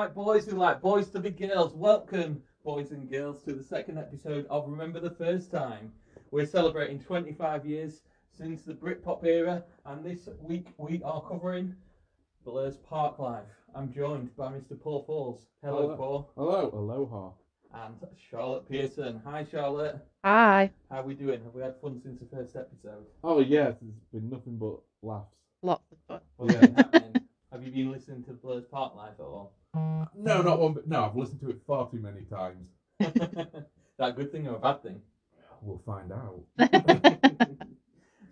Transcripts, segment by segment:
girls who like boys who like boys to be girls. Welcome, boys and girls, to the second episode of Remember the First Time. We're celebrating 25 years since the Britpop era, and this week we are covering Blur's Park Life. I'm joined by Mr. Paul Falls. Hello, Hello. Paul. Hello, aloha. And Charlotte Pearson. Hi, Charlotte. Hi. How are we doing? Have we had fun since the first episode? Oh yes, it's been nothing but laughs. Lots of fun. What's been happening? Have you been listening to Blur's Park Life at all? No, not one. But no, I've listened to it far too many times. that good thing or a bad thing? We'll find out.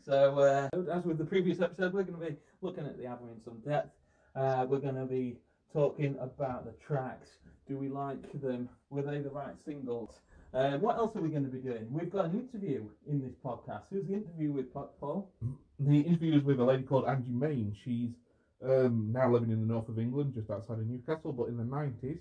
so, uh, as with the previous episode, we're going to be looking at the album in some depth. Uh, we're going to be talking about the tracks. Do we like them? Were they the right singles? Uh, what else are we going to be doing? We've got an interview in this podcast. Who's the interview with, Pa- Paul? The interview was with a lady called Angie Main. She's um, now living in the north of England, just outside of Newcastle. But in the nineties,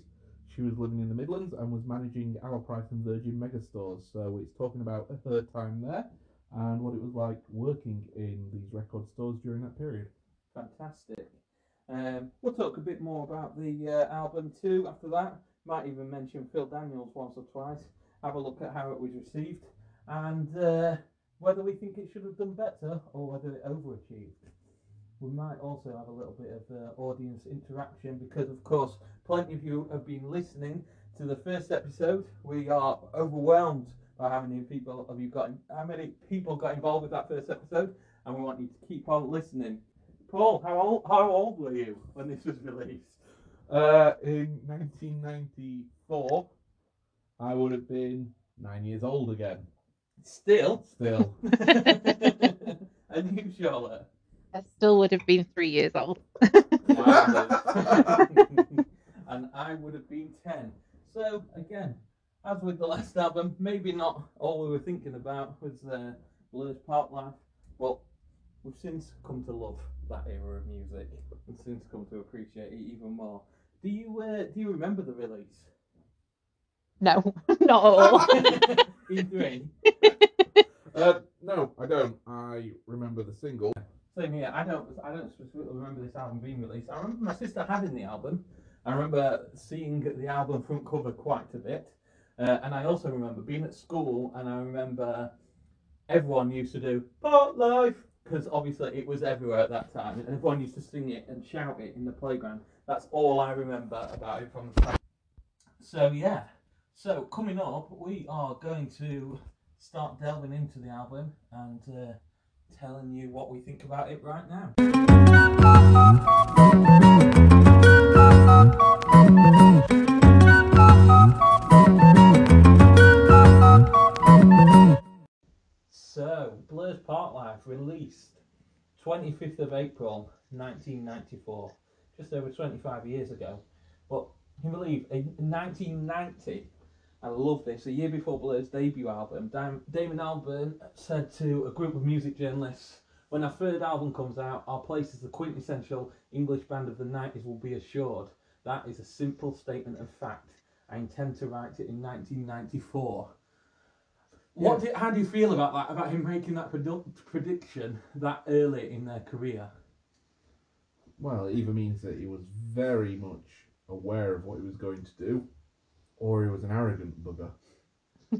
she was living in the Midlands and was managing Our Price and Virgin megastores. So it's talking about her time there and what it was like working in these record stores during that period. Fantastic. Um, we'll talk a bit more about the uh, album too after that. Might even mention Phil Daniels once or twice. Have a look at how it was received and uh, whether we think it should have done better or whether it overachieved. We might also have a little bit of uh, audience interaction because, of course, plenty of you have been listening to the first episode. We are overwhelmed by how many people have you got, how many people got involved with that first episode, and we want you to keep on listening. Paul, how old, how old were you when this was released? Uh, in 1994, I would have been nine years old again. Still. Still. and you, Charlotte? I still would have been three years old. And I would have been 10. So, again, as with the last album, maybe not all we were thinking about was uh, Blur's Park Life, but we've since come to love that era of music and since come to appreciate it even more. Do you uh, do you remember the release? No, not at all. E3. Uh, no, I don't. I remember the single. Same here. I don't. I don't specifically remember this album being released. I remember my sister having the album. I remember seeing the album front cover quite a bit, uh, and I also remember being at school, and I remember everyone used to do "Park Life" because obviously it was everywhere at that time, and everyone used to sing it and shout it in the playground. That's all I remember about it from the time. So yeah. So coming up, we are going to start delving into the album and. Uh, telling you what we think about it right now. So, Blur's Park Life released 25th of April 1994, just over 25 years ago. But can you believe in 1990? I love this. A year before Blur's debut album, Dam- Damon Albarn said to a group of music journalists, "When our third album comes out, our place as the quintessential English band of the '90s will be assured. That is a simple statement of fact. I intend to write it in 1994." What? Did, how do you feel about that? About him making that produ- prediction that early in their career? Well, it either means that he was very much aware of what he was going to do, or he was an arrogant bugger.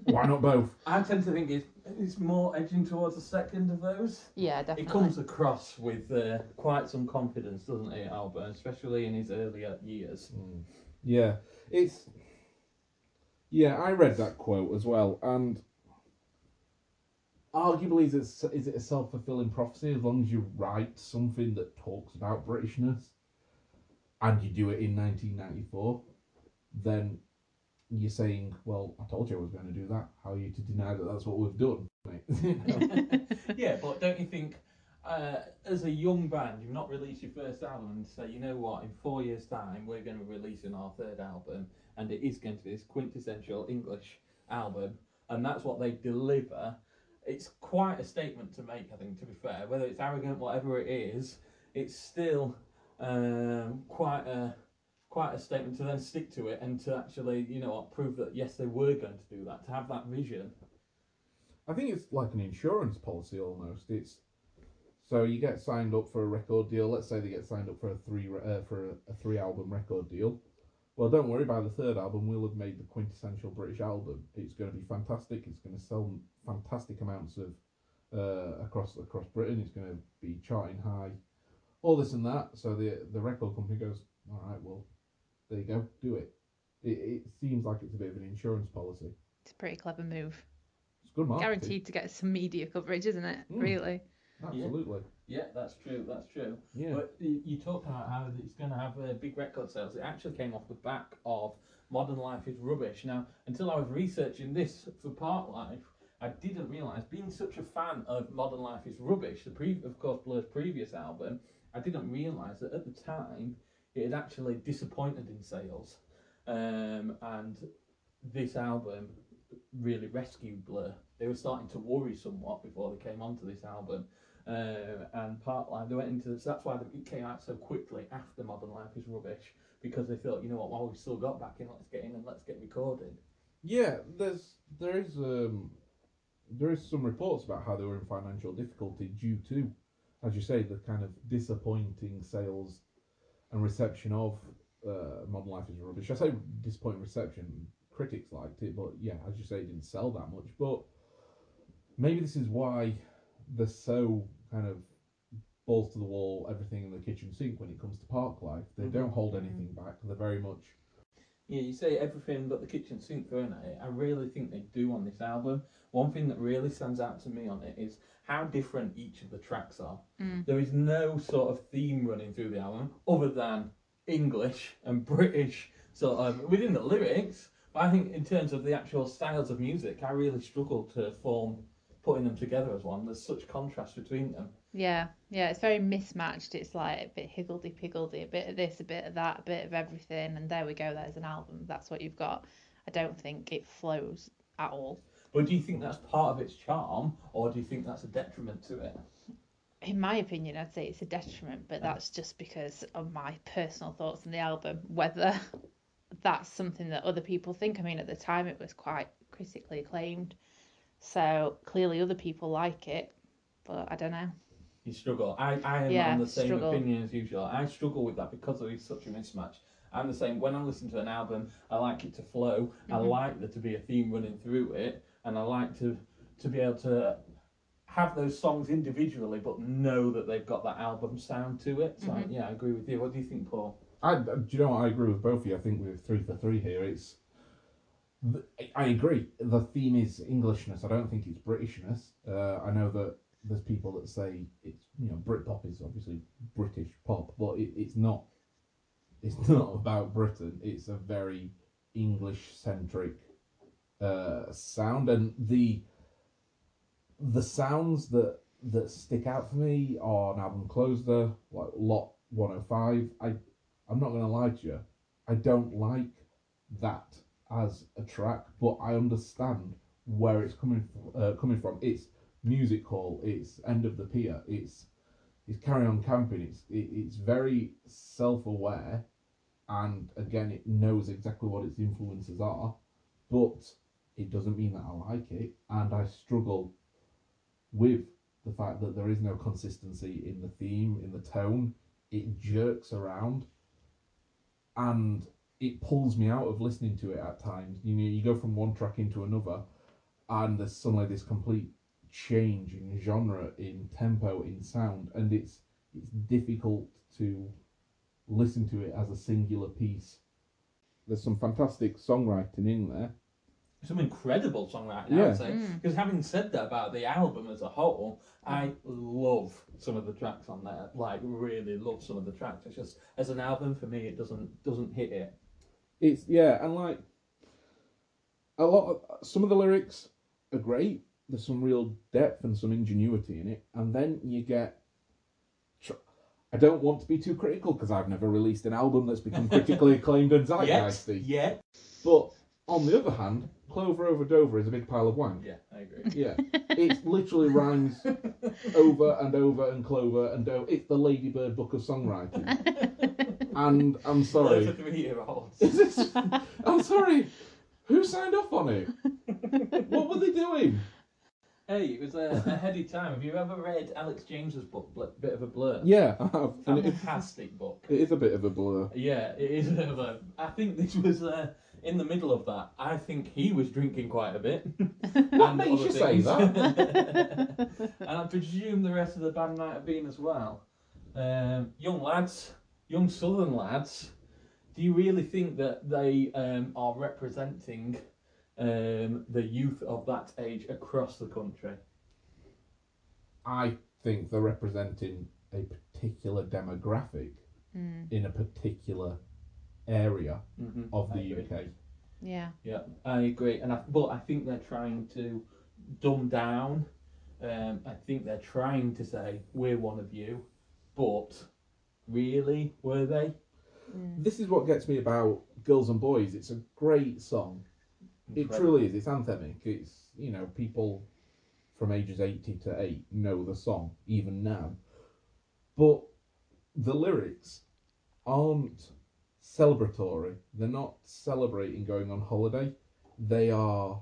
Why not both? I tend to think it's, it's more edging towards the second of those. yeah, definitely. It comes across with uh, quite some confidence, doesn't it, Albert? Especially in his earlier years. Mm. Yeah, it's. Yeah, I read that quote as well, and arguably, is it, is it a self fulfilling prophecy? As long as you write something that talks about Britishness, and you do it in 1994, then you're saying, "Well, I told you I was going to do that. How are you to deny that that's what we've done?" mate?" Yeah, but don't you think, uh, as a young band, you've not released your first album and say, you know what, in four years' time, we're going to be releasing our third album, and it is going to be this quintessential English album, and that's what they deliver. It's quite a statement to make, I think, to be fair. Whether it's arrogant, whatever it is, it's still um, quite a quite a statement to then stick to it and to actually, you know, prove that yes, they were going to do that, to have that vision. I think it's like an insurance policy almost. It's so you get signed up for a record deal. Let's say they get signed up for a three uh, for a, a three album record deal. well, don't worry. By the third album, we'll have made the quintessential British album. It's going to be fantastic. It's going to sell fantastic amounts of uh, across across Britain. It's going to be charting high, all this and that. So the the record company goes, all right, well, there you go, do it. It, it seems like it's a bit of an insurance policy. It's a pretty clever move. It's good marketing. Guaranteed to get some media coverage, isn't it? Mm. Really? Absolutely. Yeah, that's true. That's true. Yeah. But you, you talk about how it's going to have uh, big record sales. It actually came off the back of Modern Life is Rubbish. Now, until I was researching this for Park Life, I didn't realise, being such a fan of Modern Life is Rubbish, the pre- of course Blur's previous album, I didn't realise that at the time it had actually disappointed in sales. Um, and this album really rescued Blur. They were starting to worry somewhat before they came onto this album. Uh, and Park Life they went into this. That's why it came out so quickly after Modern Life is Rubbish because they thought, you know what, while we've still got back in, let's get in and let's get recorded. Yeah, there's there is um there is some reports about how they were in financial difficulty due to, as you say, the kind of disappointing sales and reception of uh, Modern Life is Rubbish. I say disappointing reception. Critics liked it, but yeah, as you say, it didn't sell that much. But maybe this is why they're so kind of balls to the wall, everything in the kitchen sink when it comes to park life. They Mhm. don't hold anything back. They're very much Yeah, you say everything but the kitchen sink thrown at it. I really think they do on this album. One thing that really stands out to me on it is how different each of the tracks are. Mm. There is no sort of theme running through the album other than English and British sort of within the lyrics. But I think in terms of the actual styles of music, I really struggle to form putting them together as one. There's such contrast between them. Yeah, yeah, it's very mismatched. It's like a bit higgledy piggledy, a bit of this, a bit of that, a bit of everything, and there we go. There's an album. That's what you've got. I don't think it flows at all. But do you think that's part of its charm, or do you think that's a detriment to it? In my opinion, I'd say it's a detriment, but that's just because of my personal thoughts on the album. Whether that's something that other people think. I mean, at the time, it was quite critically acclaimed, so clearly other people like it, but I don't know. You struggle. I, I am Yeah, on the same struggle. opinion as usual. I struggle with that because there is such a mismatch. I'm the same. When I listen to an album, I like it to flow. I Mhm. like there to be a theme running through it, and I like to to be able to have those songs individually, but know that they've got that album sound to it. So Mhm. yeah, I agree with you. What do you think, Paul? I, do you know what? I agree with both of you. I think we're three for three here. It's, th- I agree. The theme is Englishness. I don't think it's Britishness. Uh, I know that there's people that say it's you know Britpop is obviously British pop, but it, it's not. It's not about Britain. It's a very English centric uh, sound, and the the sounds that that stick out for me are an album closer, like Lot 105. I I'm not gonna lie to you, I don't like that as a track, but I understand where it's coming uh, coming from. It's music hall. It's end of the pier. It's it's carry on camping. It's it, it's very self aware, and again, it knows exactly what its influences are, but it doesn't mean that I like it, and I struggle with the fact that there is no consistency in the theme, in the tone. It jerks around, and it pulls me out of listening to it at times. You know, you go from one track into another, and there's suddenly this complete change in genre, in tempo, in sound, and it's it's difficult to listen to it as a singular piece. There's some fantastic songwriting in there. Some incredible songwriting, yeah. I Yeah. would say. Mm. Because having said that about the album as a whole, I love some of the tracks on there. Like really love some of the tracks. It's just as an album for me, it doesn't doesn't hit it. It's yeah, and like a lot of some of the lyrics are great. There's some real depth and some ingenuity in it, and then you get. tr- I don't want to be too critical because I've never released an album that's become critically acclaimed and zeitgeisty. yet, But on the other hand, Clover over Dover is a big pile of wine. yeah, I agree. Yeah, it literally rhymes over and over and Clover and Do. It's the Ladybird Book of Songwriting, and I'm sorry. Those sorry. are three year olds. Is this? I'm sorry. Who signed off on it? What were they doing? Hey, it was a, a heady time. Have you ever read Alex James's book, Bl- Bit of a Blur? Yeah, I have. And it, is, Fantastic book. it is a bit of a blur. Yeah, it is a bit of a. I think this was uh, in the middle of that. I think he was drinking quite a bit. What And makes other you say things. that? and I presume the rest of the band might have been as well. Um, young lads, young southern lads, do you really think that they um, are representing um, the youth of that age across the country? I think they're representing a particular demographic Mm, in a particular area Mm-hmm. of the UK. yeah. Yeah, I agree, and I, but I think they're trying to dumb down. Um, I think they're trying to say we're one of you, but really, were they? Mm. This is what gets me about Girls and Boys. It's a great song. It truly is. It's anthemic. It's you know people from ages eighty to eight know the song even now, but the lyrics aren't celebratory. They're not celebrating going on holiday. They are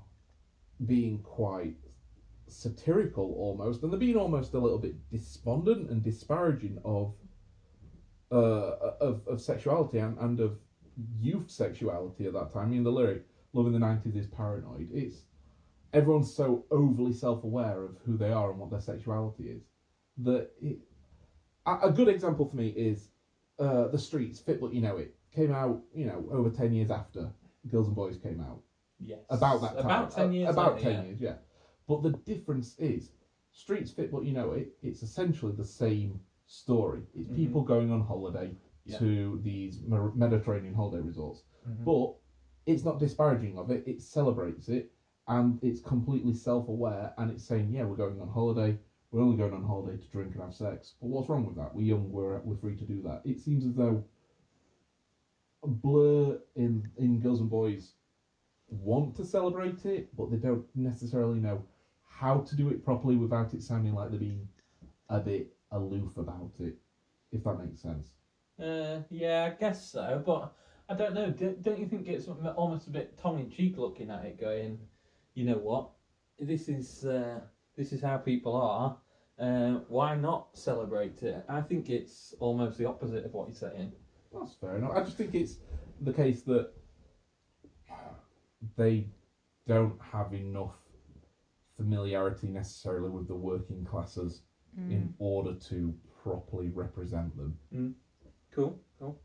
being quite satirical almost, and they're being almost a little bit despondent and disparaging of uh, of, of sexuality and, and of youth sexuality at that time. I mean, the lyric "Love in the '90s is paranoid." It's everyone's so overly self-aware of who they are and what their sexuality is that it. A, a good example for me is uh, the Streets. Fit but you know it came out. You know, over ten years after Girls and Boys came out. Yes. About that time. About ten Uh, years. About later, ten years, yeah. But the difference is, Streets Fit but you know it. It's essentially the same story. It's Mhm. people going on holiday Yeah. to these Mediterranean holiday resorts. Mhm. But it's not disparaging of it. It celebrates it, and it's completely self-aware, and it's saying, yeah, we're going on holiday. We're only going on holiday to drink and have sex. But what's wrong with that? We're young. We're we're free to do that. It seems as though Blur in in Girls and Boys want to celebrate it, but they don't necessarily know how to do it properly without it sounding like they're being a bit aloof about it. If that makes sense. Uh, yeah, I guess so, but I don't know. Don't, don't you think it's almost a bit tongue in cheek looking at it, going, you know what, this is uh, this is how people are. Uh, why not celebrate it? I think it's almost the opposite of what you're saying. That's fair enough. I just think it's the case that they don't have enough familiarity necessarily with the working classes Mm. in order to properly represent them. Cool, cool.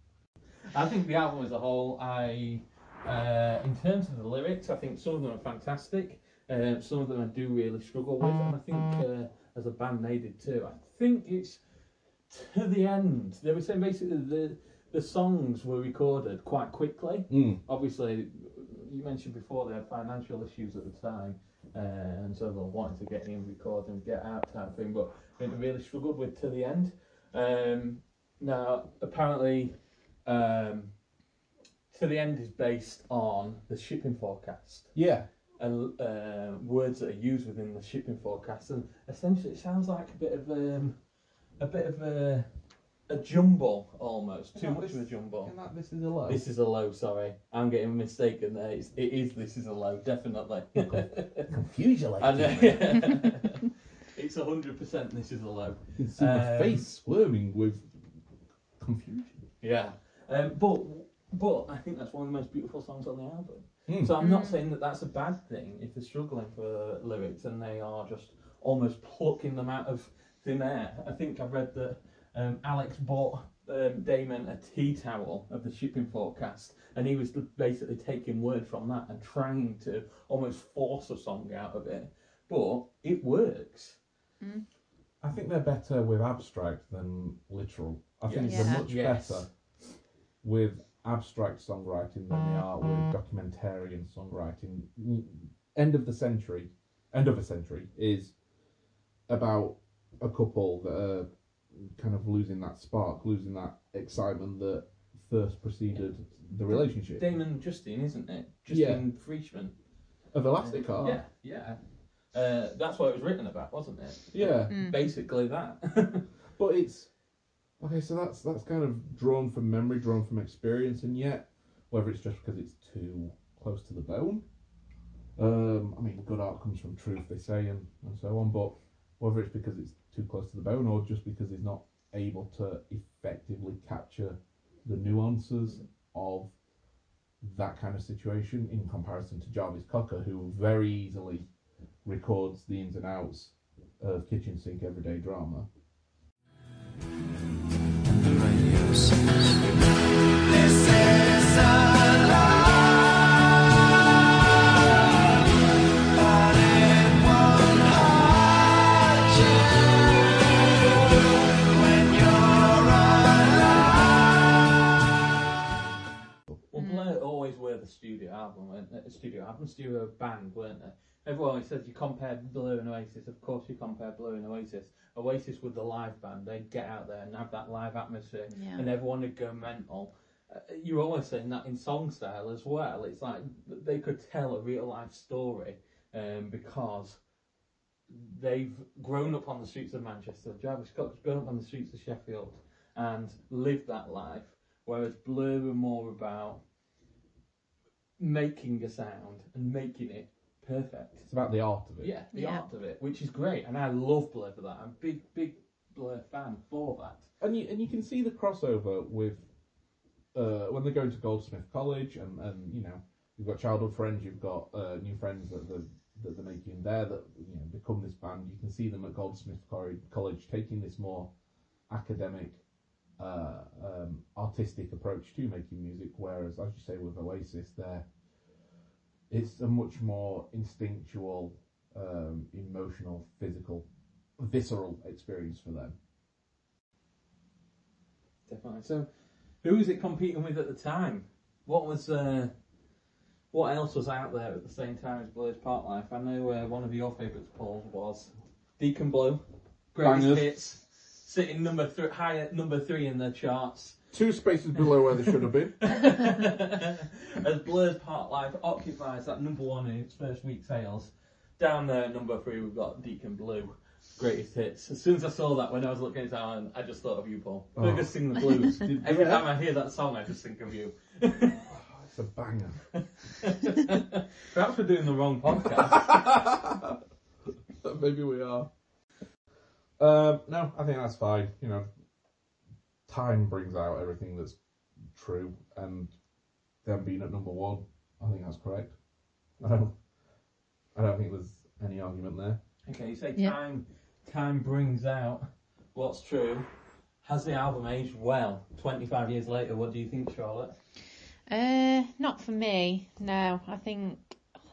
I think the album as a whole, I, uh, in terms of the lyrics, I think some of them are fantastic. Uh, some of them I do really struggle with, and I think uh, as a band they did too. I think it's to the end. They were saying basically the the songs were recorded quite quickly. Mm. Obviously, you mentioned before they had financial issues at the time, and so they wanted to get in, record, and get out type thing. But I think they really struggled with to the end. Um, now, apparently, um, to the end is based on the shipping forecast Yeah. and uh, words that are used within the shipping forecast, and essentially it sounds like a bit of um, a bit of a a jumble almost. Too much this- of a jumble. that this is a low. This is a low. Sorry, I'm getting mistaken there. It's, it is. This is a low, definitely. confuse you like I know. it's hundred percent. This is a low. You can see my Um, face squirming with confusion. Yeah. Um, but but I think that's one of the most beautiful songs on the album. Mm. So I'm not Mm. saying that that's a bad thing if they're struggling for lyrics and they are just almost plucking them out of thin air. I think I've read that um, Alex bought um, Damon a tea towel of the shipping forecast, and he was basically taking word from that and trying to almost force a song out of it. But it works. I think they're better with abstract than literal. I think Yes. they're much Yes. better with abstract songwriting than they are with documentarian songwriting. Mm, End of the century, end of a century is about a couple that are kind of losing that spark, losing that excitement that first preceded the relationship. Damon and Justine, isn't it? Yeah. Justine Frischmann. Of Elastic Heart. Yeah, yeah. Uh, that's what it was written about, wasn't it? Yeah. Mm. Basically that. But it's okay. So that's that's kind of drawn from memory, drawn from experience, and yet whether it's just because it's too close to the bone, Um, I mean, good art comes from truth, they say, and, and so on. But whether it's because it's too close to the bone or just because he's not able to effectively capture the nuances of that kind of situation in comparison to Jarvis Cocker, who very easily records the ins and outs of kitchen sink everyday drama. Studio album, weren't they? A studio album, studio band, weren't they? Everyone always says you compare Blur and Oasis. Of course, you compare Blur and Oasis. Oasis with the live band, they'd get out there and have that live atmosphere, Yeah. and everyone would go mental. Uh, you're always saying that in song style as well. It's like they could tell a real life story um, because they've grown up on the streets of Manchester. Jarvis Scott's grown up on the streets of Sheffield and lived that life, whereas Blur were more about making a sound and making it perfect. It's about the art of it. Yeah, the Yeah. art of it, which is great, and I love Blur for that. I'm a big, big Blur fan for that. and you and you can see the crossover with uh, when they're going to Goldsmith College, and, and you know you've got childhood friends, you've got uh, new friends that they're, that they're making there that you know become this band. You can see them at Goldsmith Cor- College taking this more academic, uh, um, artistic approach to making music, whereas as you say with Oasis, there it's a much more instinctual, um, emotional, physical, visceral experience for them. Definitely. So, who was it competing with at the time? What was uh, what else was out there at the same time as Blur's Park Life? I know uh, one of your favourites, Paul, was Deacon Blue, greatest Bangers. hits, sitting number three, high at number three in the charts. Two spaces below where they should have been. as Blur's Park Life occupies that number one in its first week sales. Down there, number three, we've got Deacon Blue, greatest hits. As soon as I saw that when I was looking at it, I just thought of you, Paul. Oh. Just sing the blues. Every time I hear that song, I just think of you. Oh, it's a banger. Perhaps we're doing the wrong podcast. Maybe we are. Um, no, I think that's fine. You know, time brings out everything that's true, and them being at number one, I think that's correct. I don't, I don't think there's any argument there. okay, you say Yeah. time, time brings out what's true. Has the album aged well? Twenty-five years later, what do you think, Charlotte? Uh, not for me. No, I think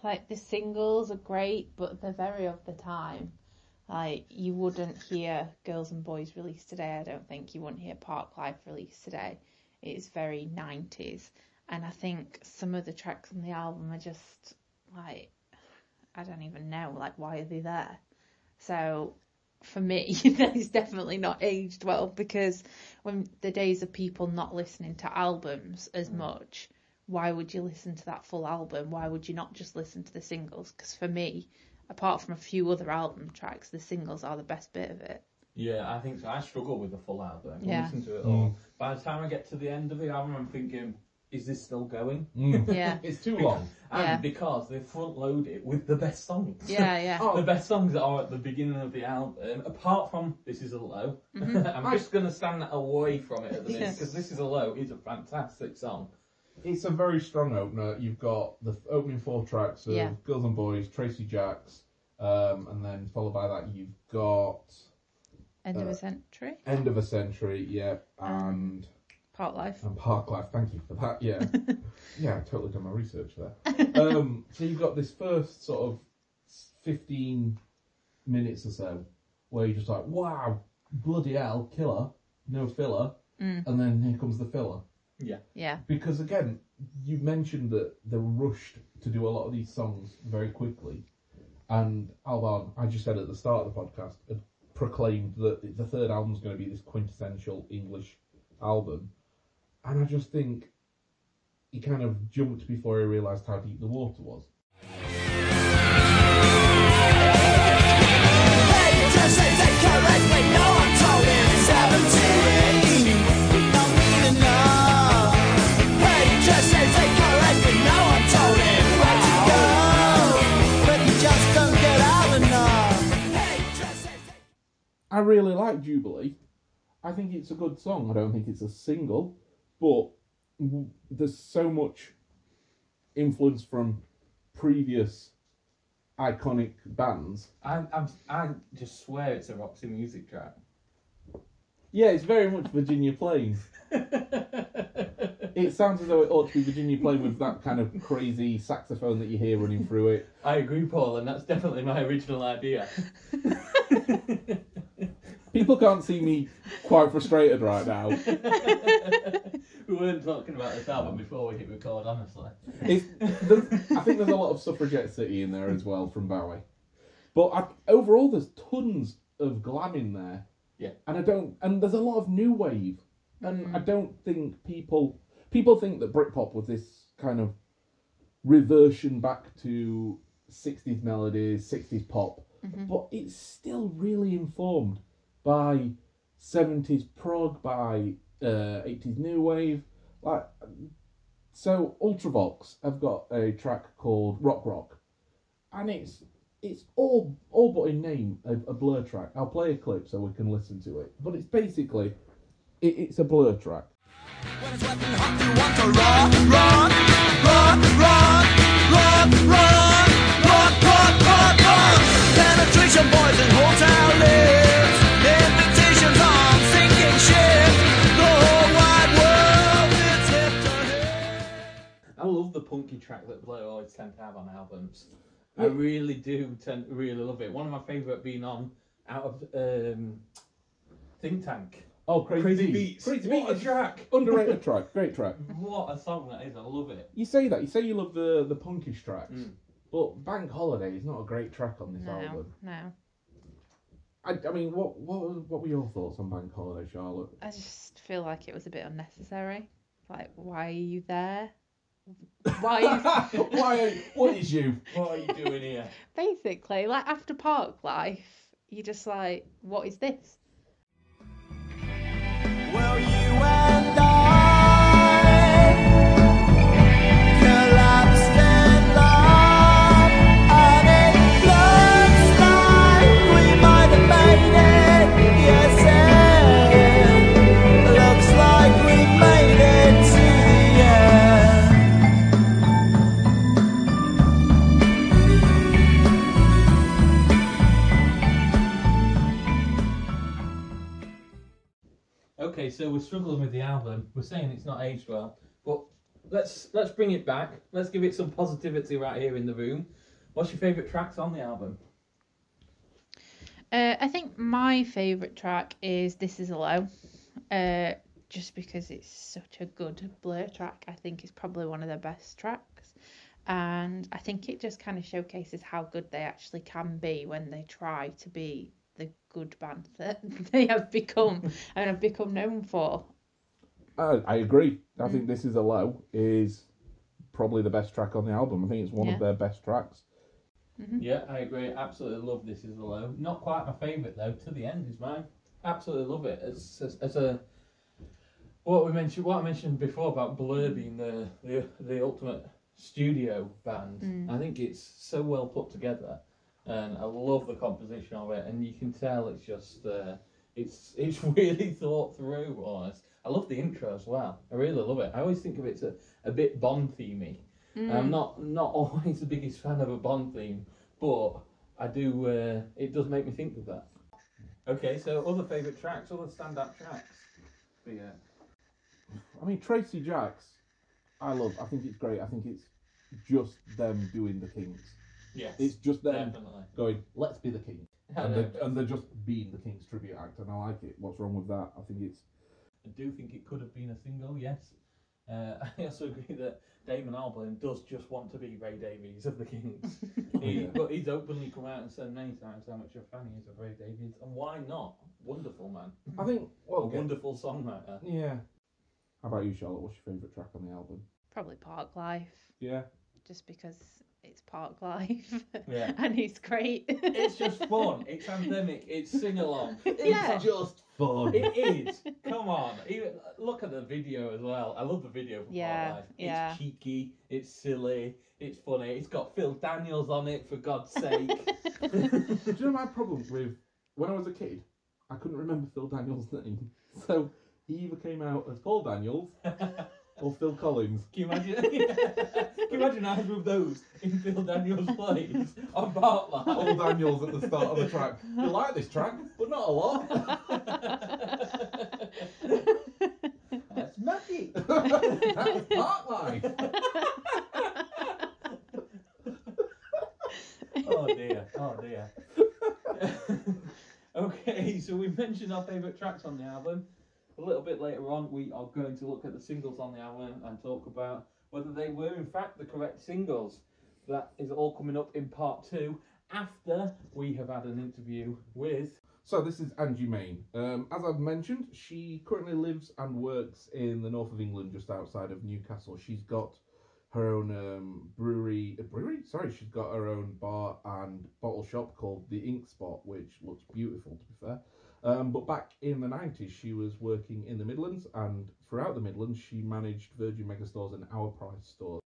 like the singles are great, but they're very of the time. Like you wouldn't hear Girls and Boys released today. I don't think you wouldn't hear Park Life released today. It's very nineties, and I think some of the tracks on the album are just like I don't even know. Like why are they there? So for me, it's definitely not aged well because when the days of people not listening to albums as mm. much, why would you listen to that full album? Why would you not just listen to the singles? Because for me, apart from a few other album tracks, the singles are the best bit of it. Yeah, I think so. I struggle with the full album. I Yeah. listen to it all. By the time I get to the end of the album, I'm thinking, is this still going? Mm. Yeah, It's too long. And Yeah. because they front load it with the best songs. yeah, yeah. Oh. the best songs that are at the beginning of the album, apart from This Is a Low. I'm just going to stand away from it at the minute Yeah. because This Is a Low is a fantastic song. It's a very strong opener. You've got the opening four tracks of Yeah. Girls and Boys, Tracy Jacks, um, and then followed by that you've got End of Uh, a century, End of a Century, yeah, and Part Life. and Park Life. Thank you for that. Yeah, yeah, I totally done my research there. um, so you've got this first sort of fifteen minutes or so where you're just like, wow, bloody hell, killer, no filler, Mm. and then here comes the filler. Yeah, Yeah. Because again, you mentioned that they were rushed to do a lot of these songs very quickly, and Albarn, I just said at the start of the podcast, had proclaimed that the third album's going to be this quintessential English album, and I just think he kind of jumped before he realised how deep the water was. Like Jubilee. I think it's a good song. I don't think it's a single, but w- there's so much influence from previous iconic bands. I, I'm, I just swear it's a Roxy music track. Yeah, it's very much Virginia Plain. It sounds as though it ought to be Virginia Plain with that kind of crazy saxophone that you hear running through it. I agree, Paul, and that's definitely my original idea. People can't see me quite frustrated right now. we weren't talking about this album before we hit record, honestly. It's, I think there's a lot of Suffragette City in there as well from Bowie. But I, overall, there's tons of glam in there. Yeah. And I don't, and there's a lot of new wave, and mm-hmm. I don't think people people think that Britpop was this kind of reversion back to 60s melodies, 60s pop, mm-hmm. but it's still really informed by 70s prog, by uh, 80s new wave. Like, so Ultravox have got a track called Rockwrok, and it's it's all all but in name a, a blur track. I'll play a clip so we can listen to it, but it's basically it, it's a blur track. It's wet and the punky track that Blur always tend to have on albums. I really do tend really love it. One of my favourite being on out of um, Think Tank. Oh, Crazy, Crazy Beats. Beats. Crazy What a Beats. track. Underrated track. Great track. What a song that is. I love it. You say that. You say you love the the punkish tracks, Mm. but Bank Holiday is not a great track on this No, album. no. I, I mean, what what was- what were your thoughts on Bank Holiday, Charlotte? I just feel like it was a bit unnecessary. Like, why are you there? Why? Are. Why? Are, what is you? What are you doing here? Basically, like after Park Life, you're just like, what is this? Well, you we're struggling with the album. We're saying it's not aged well, but let's let's bring it back. Let's give it some positivity right here in the room. What's your favourite tracks on the album? Uh, I think my favourite track is This Is a Low. Uh, just because it's such a good Blur track. I think it's probably one of their best tracks. And I think it just kind of showcases how good they actually can be when they try to be the good band that they have become and have become known for. I, I agree. I Mm. think this is a low is probably the best track on the album. I think it's one Yeah. of their best tracks. Yeah, I agree. Absolutely love This Is a Low. Not quite my favourite though. To the End is mine. Absolutely love it. As as, as a what we mentioned, what I mentioned before about Blur being the the, the ultimate studio band. I think it's so well put together, and I love the composition of it. And you can tell it's just uh, it's it's really thought through. Almost. I love the intro as well. I really love it. I always think of it as a, a bit Bond themey. I'm not not always the biggest fan of a Bond theme, but I do. Uh, it does make me think of that. Okay, so other favourite tracks, other standout tracks. But yeah. I mean, Tracy Jacks, I love. I think it's great. I think it's just them doing the Kinks. Yes. It's just them definitely. going, let's be the king. And they're, and they're just being the Kinks tribute act, and I like it. What's wrong with that? I think it's. I do think it could have been a single. Yes. Uh, I also agree that Damon Albarn does just want to be Ray Davies of the Kinks. he, Yeah. But he's openly come out and said many times how much of a fan he is of Ray Davies, and why not? Wonderful man, I think. Well, a okay. wonderful songwriter. Yeah. How about you, Charlotte? What's your favourite track on the album? Probably Park Life, Yeah. just because it's Park Life Yeah. and it's great. It's just fun. It's anthemic. It's sing along. Yeah. It's just Fun. It is. Come on. Even look at the video as well. I love the video for Yeah, Park Life. yeah. It's cheeky. It's silly. It's funny. It's got Phil Daniels on it for God's sake. Do you know my problem with when I was a kid? I couldn't remember Phil Daniels' name, so he either came out as Paul Daniels or Phil Collins. Can you imagine? Can you imagine either of those in Phil Daniels' plays on Park Life? Paul Daniels at the start of the track. You like this track, but not a lot. That's Maggie. That's Park Life. oh dear. Oh dear. okay, so we mentioned our favourite tracks on the album. A little bit later on, we are going to look at the singles on the album and talk about whether they were in fact the correct singles. That is all coming up in part two after we have had an interview with. So this is Angie Main. Um, as I've mentioned, she currently lives and works in the north of England, just outside of Newcastle. She's got her own um, brewery. Brewery? Sorry, she's got her own bar and bottle shop called the Ink Spot, which looks beautiful, to be fair. Um, but back in the 90s, she was working in the Midlands, and throughout the Midlands, she managed Virgin Megastores and Our Price stores.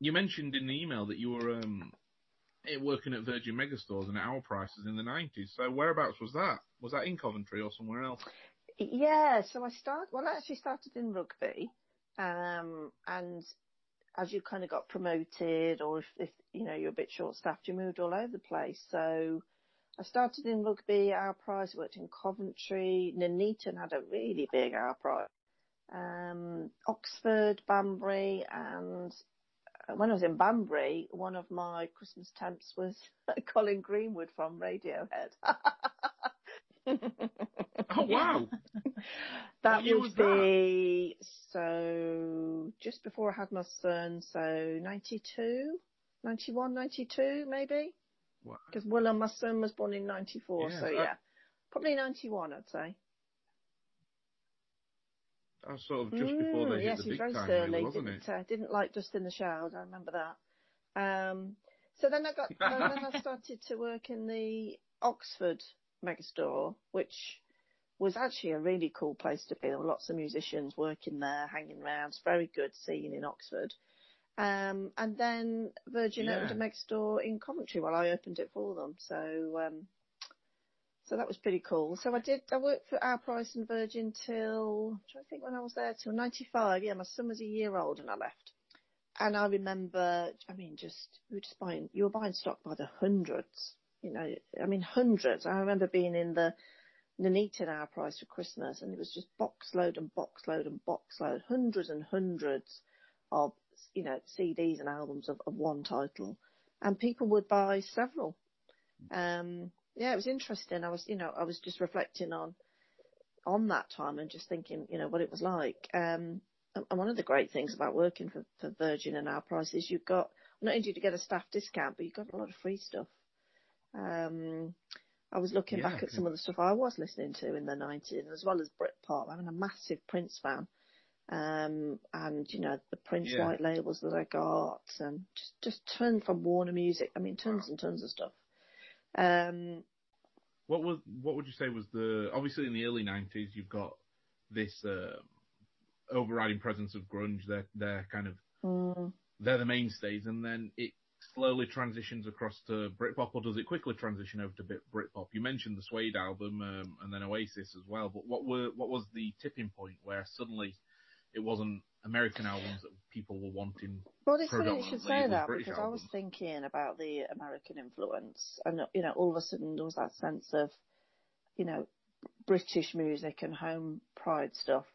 You mentioned in the email that you were um, eh, working at Virgin Megastores and at Our Prices in the 90s. So whereabouts was that? Was that in Coventry or somewhere else? Yeah, so I started, well, I actually started in rugby, um, and as you kind of got promoted or if, if, you know, you're a bit short staffed, you moved all over the place. So I started in rugby, Our Price, worked in Coventry, Nuneaton had a really big Our Price, um, Oxford, Banbury, and uh, when I was in Banbury, one of my Christmas temps was Colin Greenwood from Radiohead. Oh, wow. that What would was that? be so just before I had my son, so 92, 91, 92 maybe, Wow. because Willem, my son, was born in 94, Yeah, so I- yeah, probably 91, I'd say. That was sort of just before Mm, they yes, hit the he's big very time, surly. really, didn't uh, didn't like dust in the showers. I remember that. Um, so then I got then I started to work in the Oxford megastore, which was actually a really cool place to be. There were lots of musicians working there, hanging around. It's very good scene in Oxford. Um, and then Virgin Yeah. opened a megastore in Coventry while I opened it for them. So um, so that was pretty cool. So I did. I worked for Our Price and Virgin till to think when I was there till '95. Yeah, my son was a year old and I left. And I remember, I mean, just we were just buying. You were buying stock by the hundreds. You know, I mean, hundreds. I remember being in the Nuneaton Our Price for Christmas, and it was just box load and box load and box load, hundreds and hundreds of you know CDs and albums of, of one title, and people would buy several. Um, yeah, it was interesting. I was, you know, I was just reflecting on on that time and just thinking, you know, what it was like. Um, and one of the great things about working for, for Virgin and our prices, you've got not only do you get a staff discount, but you've got a lot of free stuff. Um, I was looking Yeah, back at some of the stuff I was listening to in the 90s, as well as Britpop. I'm a massive Prince fan. Um, and you know, the Prince Yeah. white labels that I got and just, just tons from Warner Music. I mean, tons and tons of stuff. Um, What was what would you say was the obviously in the early nineties you've got this uh, overriding presence of grunge. They're they're kind of mm, they're the mainstays, and then it slowly transitions across to Britpop, or does it quickly transition over to Brit Britpop? You mentioned the Suede album um, and then Oasis as well, but what were what was the tipping point where suddenly it wasn't American albums that people were wanting? Well, it's funny you should say that British because I was thinking about the American influence, and you know, all of a sudden there was that sense of, you know, British music and home pride stuff.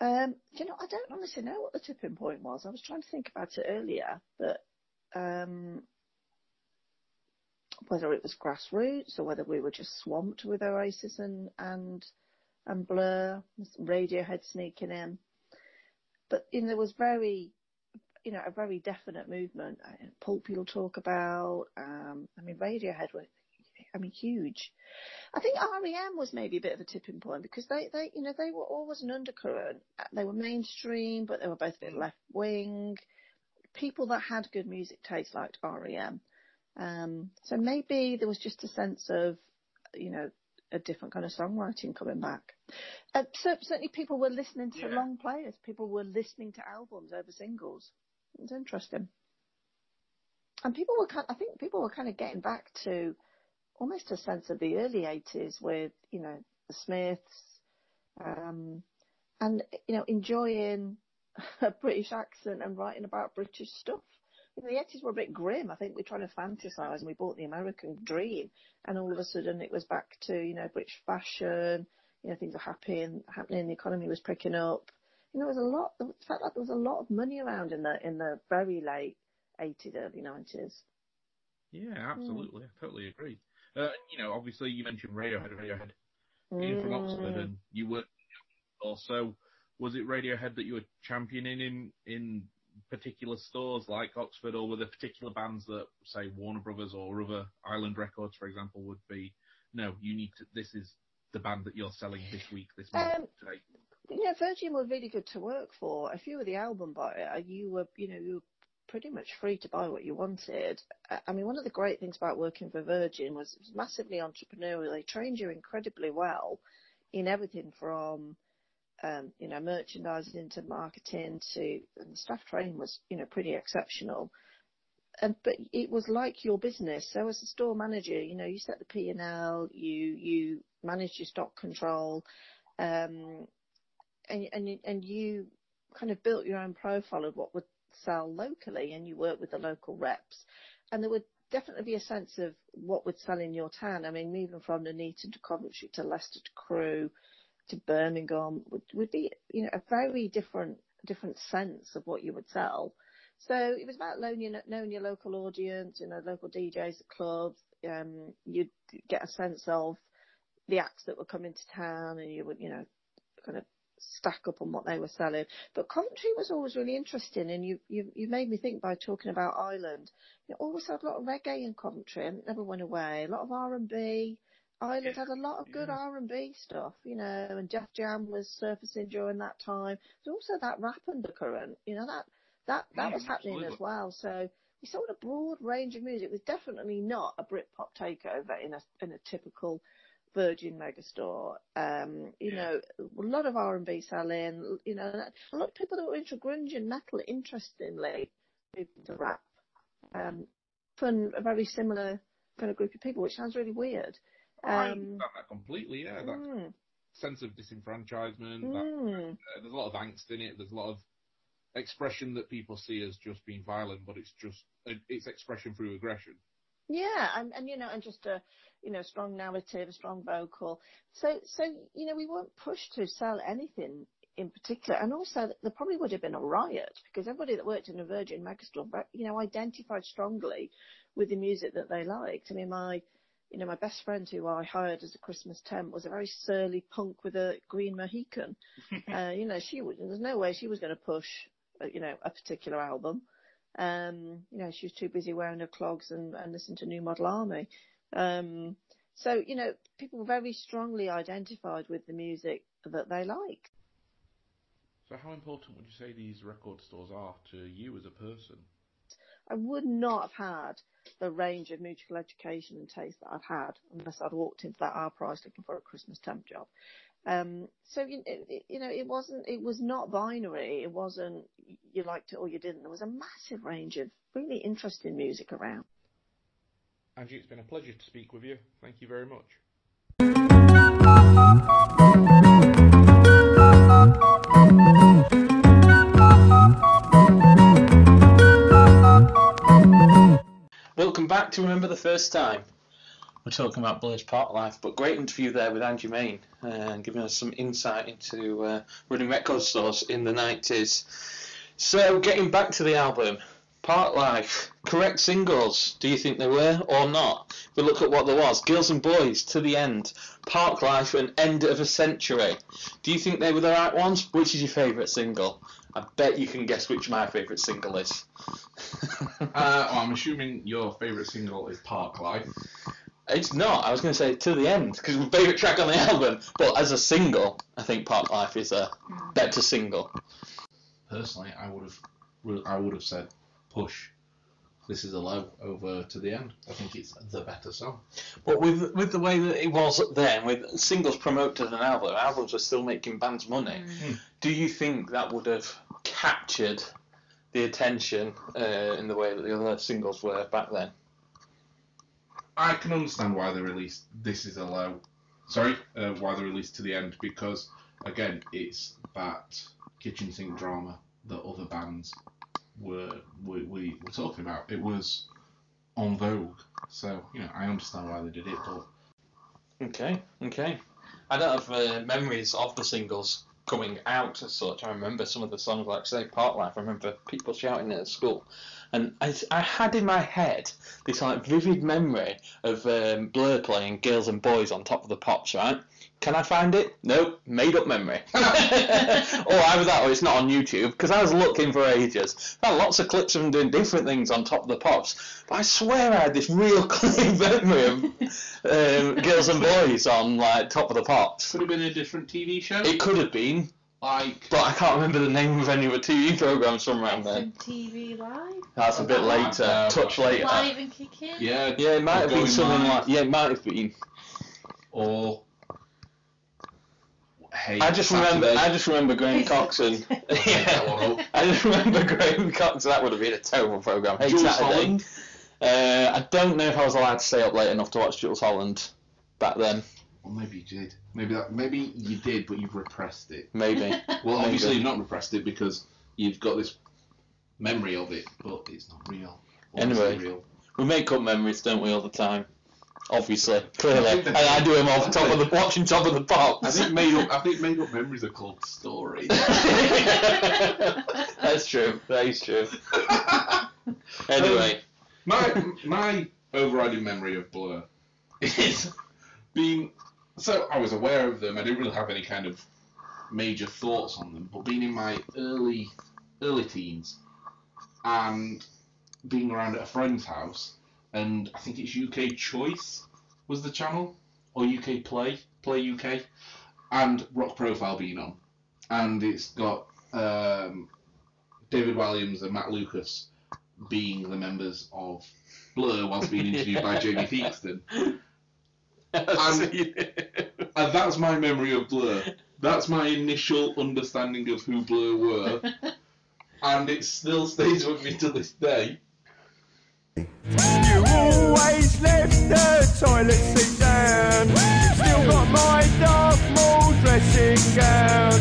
Um, you know, I don't honestly know what the tipping point was. I was trying to think about it earlier, but um, whether it was grassroots or whether we were just swamped with Oasis and and and Blur, Radiohead sneaking in. But you know, there was very, you know, a very definite movement. Pulp you'll talk about. Um, I mean, Radiohead were, I mean, huge. I think REM was maybe a bit of a tipping point because they, they, you know, they were always an undercurrent. They were mainstream, but they were both a bit left wing. People that had good music taste liked REM. Um, so maybe there was just a sense of, you know, a different kind of songwriting coming back. Uh, so certainly people were listening to Yeah. long players. People were listening to albums over singles. It's interesting. And people were kind I think people were kind of getting back to almost a sense of the early 80s with, you know, the Smiths, um, and, you know, enjoying a British accent and writing about British stuff. You know, the 80s were a bit grim. I think we were trying to fantasize and we bought the American dream and all of a sudden it was back to, you know, British fashion, you know, things were happening, happening, the economy was picking up. You know, there was a lot, it felt like there was a lot of money around in the, in the very late 80s, early 90s. Yeah, absolutely. I totally agree. Uh, you know, obviously you mentioned Radiohead, Radiohead being from Oxford, Mm. and you were also. Was it Radiohead that you were championing in in particular stores like Oxford, or were there particular bands that, say, Warner Brothers or other Island Records, for example, would be? No, you need to. This is the band that you're selling this week, this month, Um, today. Yeah, Virgin were really good to work for. If you were the album buyer, you were, you know, you were pretty much free to buy what you wanted. I- I mean, one of the great things about working for Virgin was it was massively entrepreneurial. They trained you incredibly well in everything from, um, you know, merchandising to marketing to, and the staff training was, you know, pretty exceptional. And but it was like your business. So as a store manager, you know, you set the P and L, you you manage your stock control, um, and and and you kind of built your own profile of what would sell locally, and you work with the local reps, and there would definitely be a sense of what would sell in your town. I mean, moving from Nuneaton to Coventry to Leicester to Crewe to Birmingham would, would be you know a very different different sense of what you would sell. So it was about knowing your, knowing your local audience, you know, local DJs at clubs. Um, you'd get a sense of the acts that were coming to town, and you would you know kind of stack up on what they were selling. But Coventry was always really interesting, and you you you made me think by talking about Ireland. You always had a lot of reggae in Coventry, and it never went away. A lot of R and B. Ireland had a lot of good yeah. R and B stuff, you know, and Def Jam was surfacing during that time. There's also that rap undercurrent, you know, that that that Yeah, was happening absolutely. as well. So we saw a broad range of music. It was definitely not a Britpop takeover in a in a typical Virgin megastore. Um, you Yeah. know, a lot of R and B selling. You know, a lot of people that were into grunge and metal, interestingly, moved into rap. Um, from a very similar kind of group of people, which sounds really weird. I Um, understand that completely. Yeah, that mm, sense of disenfranchisement. That, mm, uh, there's a lot of angst in it. There's a lot of expression that people see as just being violent, but it's just it's expression through aggression. Yeah, and, and you know, and just a you know strong narrative, a strong vocal. So so you know, we weren't pushed to sell anything in particular, and also there probably would have been a riot because everybody that worked in a Virgin Megastore, you know, identified strongly with the music that they liked. I mean, my you know, my best friend who I hired as a Christmas temp was a very surly punk with a green Mohican. uh, you know, she was, there's no way she was going to push, uh, you know, a particular album. Um, you know, she was too busy wearing her clogs and, and listening to New Model Army. Um, so, you know, people very strongly identified with the music that they like. So, how important would you say these record stores are to you as a person? I would not have had the range of musical education and taste that I've had unless I'd walked into that Our Price looking for a Christmas temp job. Um, so you, you know, it wasn't, it was not binary. It wasn't you liked it or you didn't. There was a massive range of really interesting music around. Angie, it's been a pleasure to speak with you. Thank you very much. Welcome back to Remember the First Time. We're talking about Blur's Park Life, but great interview there with Angie Main uh, and giving us some insight into uh, running record stores in the 90s. So, getting back to the album, Park Life, correct singles, do you think they were or not? If we look at what there was, Girls and Boys, To the End, Park Life and End of a Century. Do you think they were the right ones? Which is your favourite single? I bet you can guess which my favourite single is. Uh, well, I'm assuming your favourite single is Park Life. It's not. I was going to say to the end because my favourite track on the album. But as a single, I think Park Life is a better single. Personally, I would have, I would have said Push. This is a low over to the end. I think it's the better song. But with with the way that it was then, with singles promoted an album, albums were still making bands money. Mm. Do you think that would have captured the attention uh, in the way that the other singles were back then? I can understand why they released This Is a Low. Sorry, uh, why they released to the end because again, it's that kitchen sink drama that other bands were we, we were talking about. It was on Vogue, so you know I understand why they did it, but Okay, okay. I don't have uh, memories of the singles coming out as such. I remember some of the songs, like say Park Life. I remember people shouting it at school, and I, I had in my head this like vivid memory of um, Blur playing Girls and Boys on Top of the Pops. Right? Can I find it? Nope, made up memory. or either that, or it's not on YouTube because I was looking for ages. Found lots of clips of them doing different things on Top of the Pops, but I swear I had this real clear memory of um, Girls and Boys on like Top of the Pops. could have been a different TV show. It could have been, like but I can't remember the name of any of the TV programs from around then. TV Live? That's a bit later, no. touch later. Live and kicking? yeah, Yeah, it might have been Going something Live. like yeah, it might have been. or hey, I just Saturday. remember, I just remember Graham Coxon. that one up. I just remember Graham Coxon. That would have been a terrible program. Hey Jools Saturday. Holland. Uh, I don't know if I was allowed to stay up late enough to watch Jools Holland back then. Well, maybe you did. Maybe that. Maybe you did, but you've repressed it. Maybe. Well, Maybe. obviously you've not repressed it because you've got this memory of it, but it's not real. Or it's Anyway. real. we make up memories, don't we, all the time? Obviously, clearly, I and I do him off top of the watching top of the pops. I think made up. I think made up memories are called stories. That's true. That is true. Anyway, um, my my overriding memory of Blur is being so I was aware of them. I didn't really have any kind of major thoughts on them, but being in my early early teens and being around at a friend's house, and I think it's UK Choice was the channel or UK Play Play UK, and Rock Profile being on, and it's got um, David Walliams and Matt Lucas being the members of Blur whilst being interviewed by Jamie Theakston. And that's my memory of Blur. That's my initial understanding of who Blur were. and it still stays with me to this day. You always left the toilet seat down. Still got my dark mall dressing gown.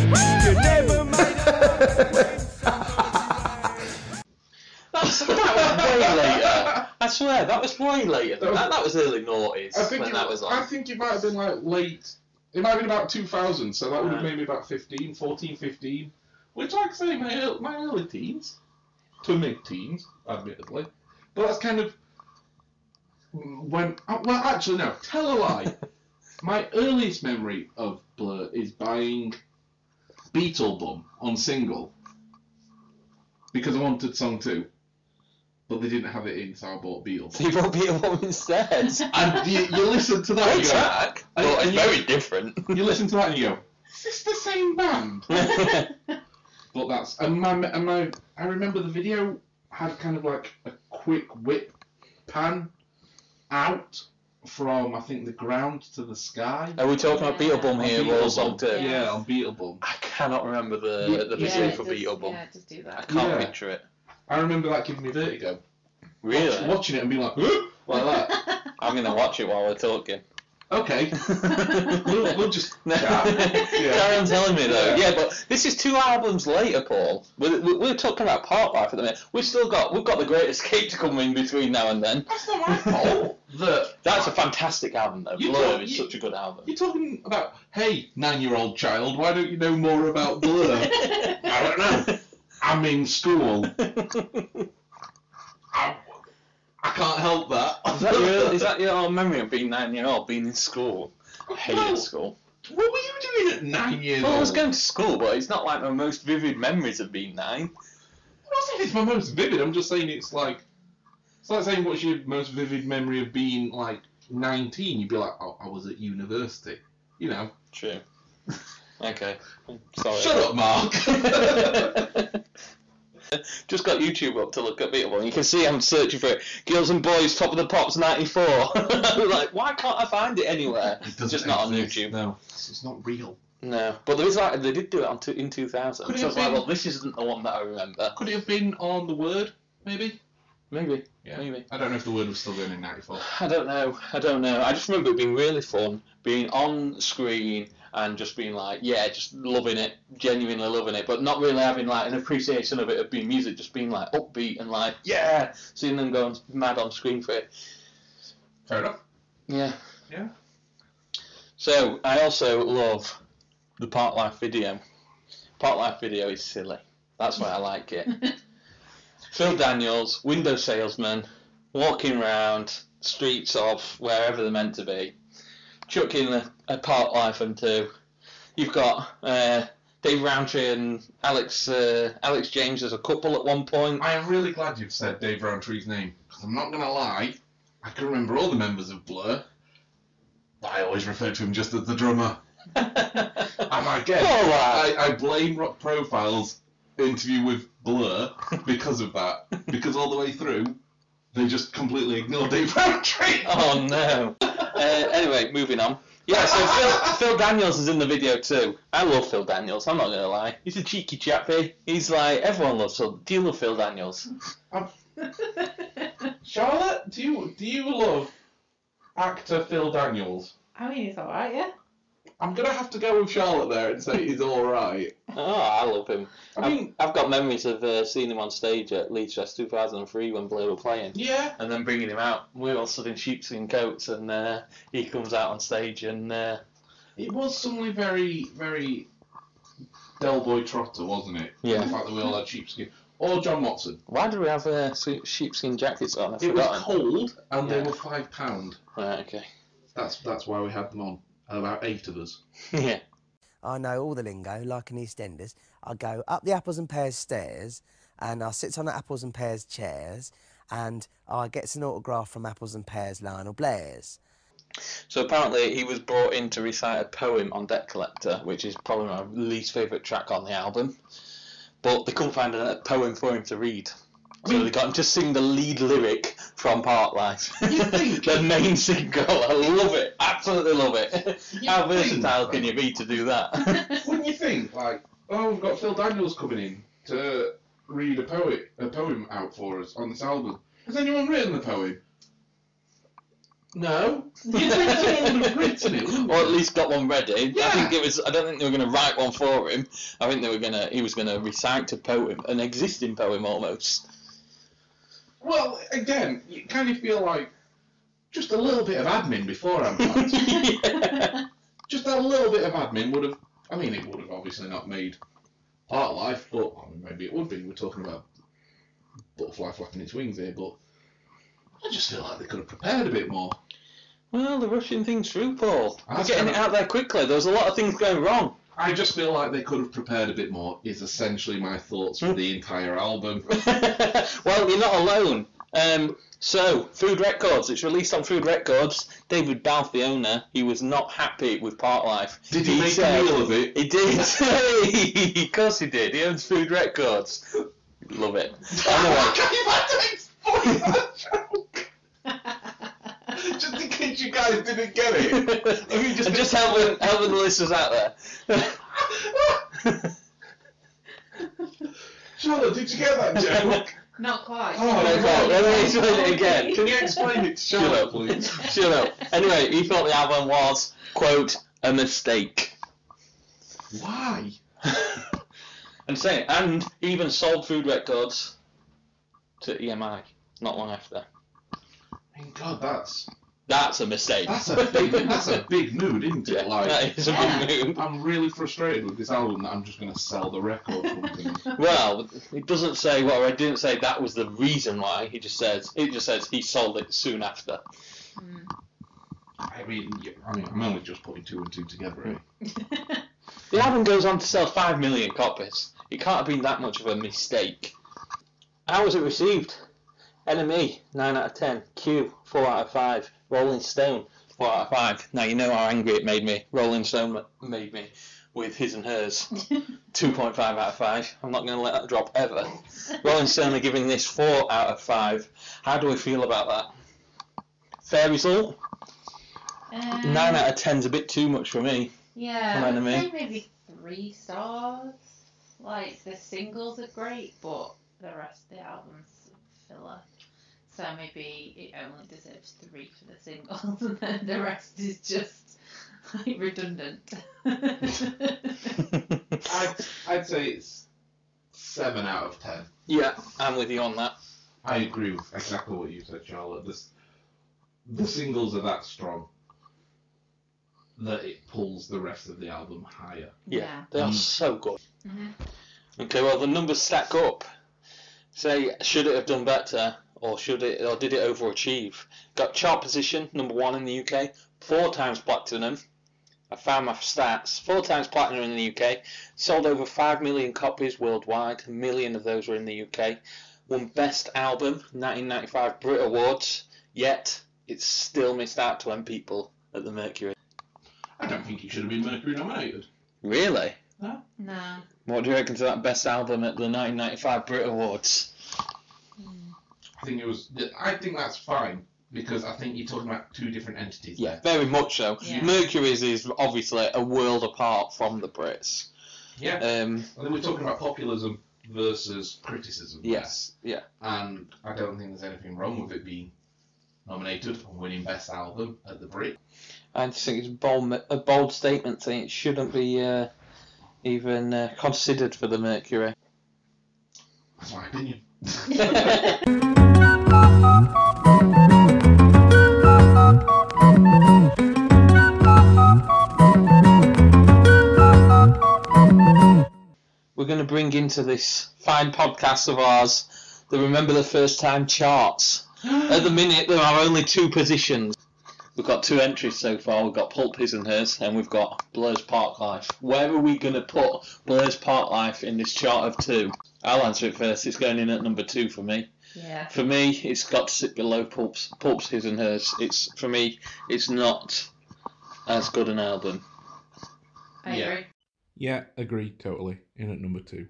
You never made a That's, that was way later. I swear, that was way later. That was- That, that was early noughties I think, when it, that was I think it might have been like late. It might have been about 2000, so that would have Right. made me about 15, 14, 15. Which, like I say, my, my early teens. To mid teens, admittedly. But that's kind of. When. uh, Well, actually, no. Tell a lie. my earliest memory of Blur is buying Beetlebum on single. Because I wanted song 2. But they didn't have it in, so I bought Beetlebum. People beat a woman instead. And you, you listen to that and Great you go, track, and it's you- very different. you listen to that and you go, is this the same band? But that's and my and my I remember the video had kind of like a quick whip pan out from I think the ground to the sky. Are we talking about Beetlebum here, On Royal Beetlebum. Song 2? Yeah, on Beetlebum. I cannot remember the Yeah, the yeah, for Beetlebum. Yeah, just do I can't Yeah. picture it. I remember that giving me vertigo. Really? Watch- watching it and being like, like that. I'm gonna watch it while we're talking. Okay. we'll, we'll just No. chat. Yeah. Carry on telling me though. Yeah. Yeah, but this is two albums later, Paul. We're, we're, we're talking about Park Life at the minute. We've still got we've got the Great Escape to come in between now and then. That's not my fault. That That's a fantastic album though. You Blur talk- is you- such a good album. You're talking about, hey, nine-year-old child, why don't you know more about Blur? I don't know. I'm in school. I, I can't help that. Is that your is that your memory of being nine year old, being in school? I hated Well, school. What were you doing at nine years old? I was going to school, but it's not like my most vivid memories of being nine. I'm not saying it's my most vivid. I'm just saying it's like it's like saying what's your most vivid memory of being like 19. You'd be like, oh, I was at university. You know. True. Okay. Sorry. Shut up, Mark. Just got YouTube up to look at Beetle and you can see I'm searching for it. Girls and Boys, Top of the Pops, 94. like, why can't I find it anywhere? It It's just not on. YouTube. No, it's not real. No, but there is like they did do it on two, in 2000. Could so have like, well, this isn't the one that I remember. Could it have been on the word, maybe? Maybe. Yeah. Maybe. I don't know if the word was still going in '94. I don't know. I don't know. I just remember it being really fun, being on screen and just being like, yeah, just loving it, genuinely loving it, but not really having like an appreciation of it of being music, just being like upbeat and like, yeah, seeing them going mad on screen for it. Fair enough. Yeah. Yeah. So I also love the Park Life video. Park Life video is silly. That's why I like it. Phil Daniels, window salesman, walking around streets of wherever they're meant to be, chucking a, a Park Life and two. You've got uh, Dave Rowntree and Alex uh, Alex James as a couple at one point. I am really glad you've said Dave Rowntree's name because I'm not going to lie, I can remember all the members of Blur, but I always refer to him just as the drummer. And again, All right. I, I blame Rock Profile's interview with Blur because of that. Because all the way through, they just completely ignore Dave Rowntree. Oh no. Uh, anyway, moving on. Yeah, so Phil, Phil Daniels is in the video too. I love Phil Daniels. I'm not gonna lie. He's a cheeky chappy. He's like everyone loves Phil. Do you love Phil Daniels? Charlotte, do you do you love actor Phil Daniels? I mean, it's alright, yeah. I'm gonna have to go with Charlotte there and say he's all right. Oh, I love him. I mean, I've, I've got memories of uh, seeing him on stage at Leeds Fest 2003 when Blur were playing. yeah, And then bringing him out. We were all stood in sheepskin coats, and uh, he comes out on stage, and uh, it was suddenly very, very Del Boy Trotter, wasn't it? Yeah. The fact that we all had sheepskin. Or John Watson. why do we have uh, sheepskin jackets on? I've It was cold and Yeah. they were five pound. Right, okay. That's that's why we had them on. About eight of us. yeah. I know all the lingo, like an EastEnders. I go up the apples and pears stairs, and I sit on the apples and pears chairs, and I gets an autograph from Apples and Pears Lionel Blair's. So apparently he was brought in to recite a poem on Debt Collector, which is probably my least favourite track on the album. But they couldn't find a poem for him to read. So they got him to sing the lead lyric from Park Life. The main single. I love it. Absolutely love it. How think, versatile can you be to do that? Wouldn't you think, like, oh, we've got Phil Daniels coming in to read a poet, a poem out for us on this album. Has anyone written the poem? No. You'd think someone would have written it, wouldn't or at least got one ready. I Yeah. think it was. I don't think they were going to write one for him. I think they were going to. He was going to recite a poem, an existing poem almost. Well, again, you kind of feel like just a little bit of admin beforehand. perhaps. yeah. just a little bit of admin would have. I mean, it would have obviously not made Park Life, but I mean, maybe it would be. We're talking about butterfly flapping its wings here, but I just feel like they could have prepared a bit more. Well, they're rushing things through, Paul. They're That's getting kind it of- out there quickly. There was a lot of things going wrong. I just feel like they could have prepared a bit more. Is essentially my thoughts for the entire album. well, you're not alone. Um, so, Food Records. It's released on Food Records. David Balfe, the owner, he was not happy with Park Life. Did he make said- a meal of it? He did. of course he did. He owns Food Records. Love it. Anyway. you had to explain that joke. Just in case you guys didn't get it. I mean, just, just helping, helping the listeners out there. Charlotte, did you get that joke? Not quite. Oh, Okay, God. let me explain it again. Can you explain it to Shut Charlotte, up. please? Shut up. Anyway, he thought the album was, quote, a mistake. Why? and saying, and even sold Food Records to EMI not long after. I mean, God, that's That's a mistake. that's a big that's a big mood, isn't it? Yeah, like, that is a big I'm, mood. I'm really frustrated with this album that I'm just going to sell the record. Well, it doesn't say, well, I didn't say that was the reason why. He just says, it just says he sold it soon after. I mean, I mean, I'm only just putting two and two together. Eh? The album goes on to sell 5 million copies. It can't have been that much of a mistake. How was it received? NME, 9 out of 10. Q, 4 out of 5. Rolling Stone, 4 out of 5. Now you know how angry it made me. Rolling Stone made me with his and hers. 2.5 out of 5. I'm not going to let that drop ever. Rolling Stone are giving this 4 out of 5. How do we feel about that? Fair result? Um, 9 out of 10's a bit too much for me. Yeah, From I'd Enemy. say maybe three stars. Like the singles are great, but the rest of the album's filler. So maybe it only deserves three for the singles, and then the rest is just like redundant. I'd, I'd say it's seven out of ten. yeah, I'm with you on that. I agree with exactly what you said, Charlotte. This, the singles are that strong that it pulls the rest of the album higher. yeah. They are Mm. so good. Mhm. Okay, well the numbers stack up. Say, should it have done better, or should it, or did it overachieve? Got chart position number one in the UK, four times platinum. I found my stats. Four times platinum in the UK. Sold over five million copies worldwide. A million of those were in the UK. Won Best Album 1995 Brit Awards. Yet it's still missed out to M people at the Mercury. I don't think it should have been Mercury nominated. Really? No. What do you reckon to that best album at the 1995 Brit Awards? I think it was. I think that's fine because I think you're talking about two different entities. Yeah, very much so. Yeah. Mercury's is obviously a world apart from the Brits. Yeah. Um, I think we're talking about populism versus criticism. there. yes, yeah. And I don't think there's anything wrong with it being nominated and winning Best Album at the Brit. I just think it's a bold, a bold statement saying it shouldn't be uh, even uh, considered for the Mercury. That's my opinion. We're going to bring into this fine podcast of ours the Remember the First Time charts. At the minute, there are only two positions. We've got two entries so far. We've got Pulp His and Hers, and we've got Blur's Park Life. Where are we going to put Blur's Park Life in this chart of two? I'll answer it first. It's going in at number two for me. Yeah. For me, it's got to sit below Pulp's, Pulp's His and Hers. It's for me, it's not as good an album. I Yeah. agree. Yeah, agree totally. In at number two.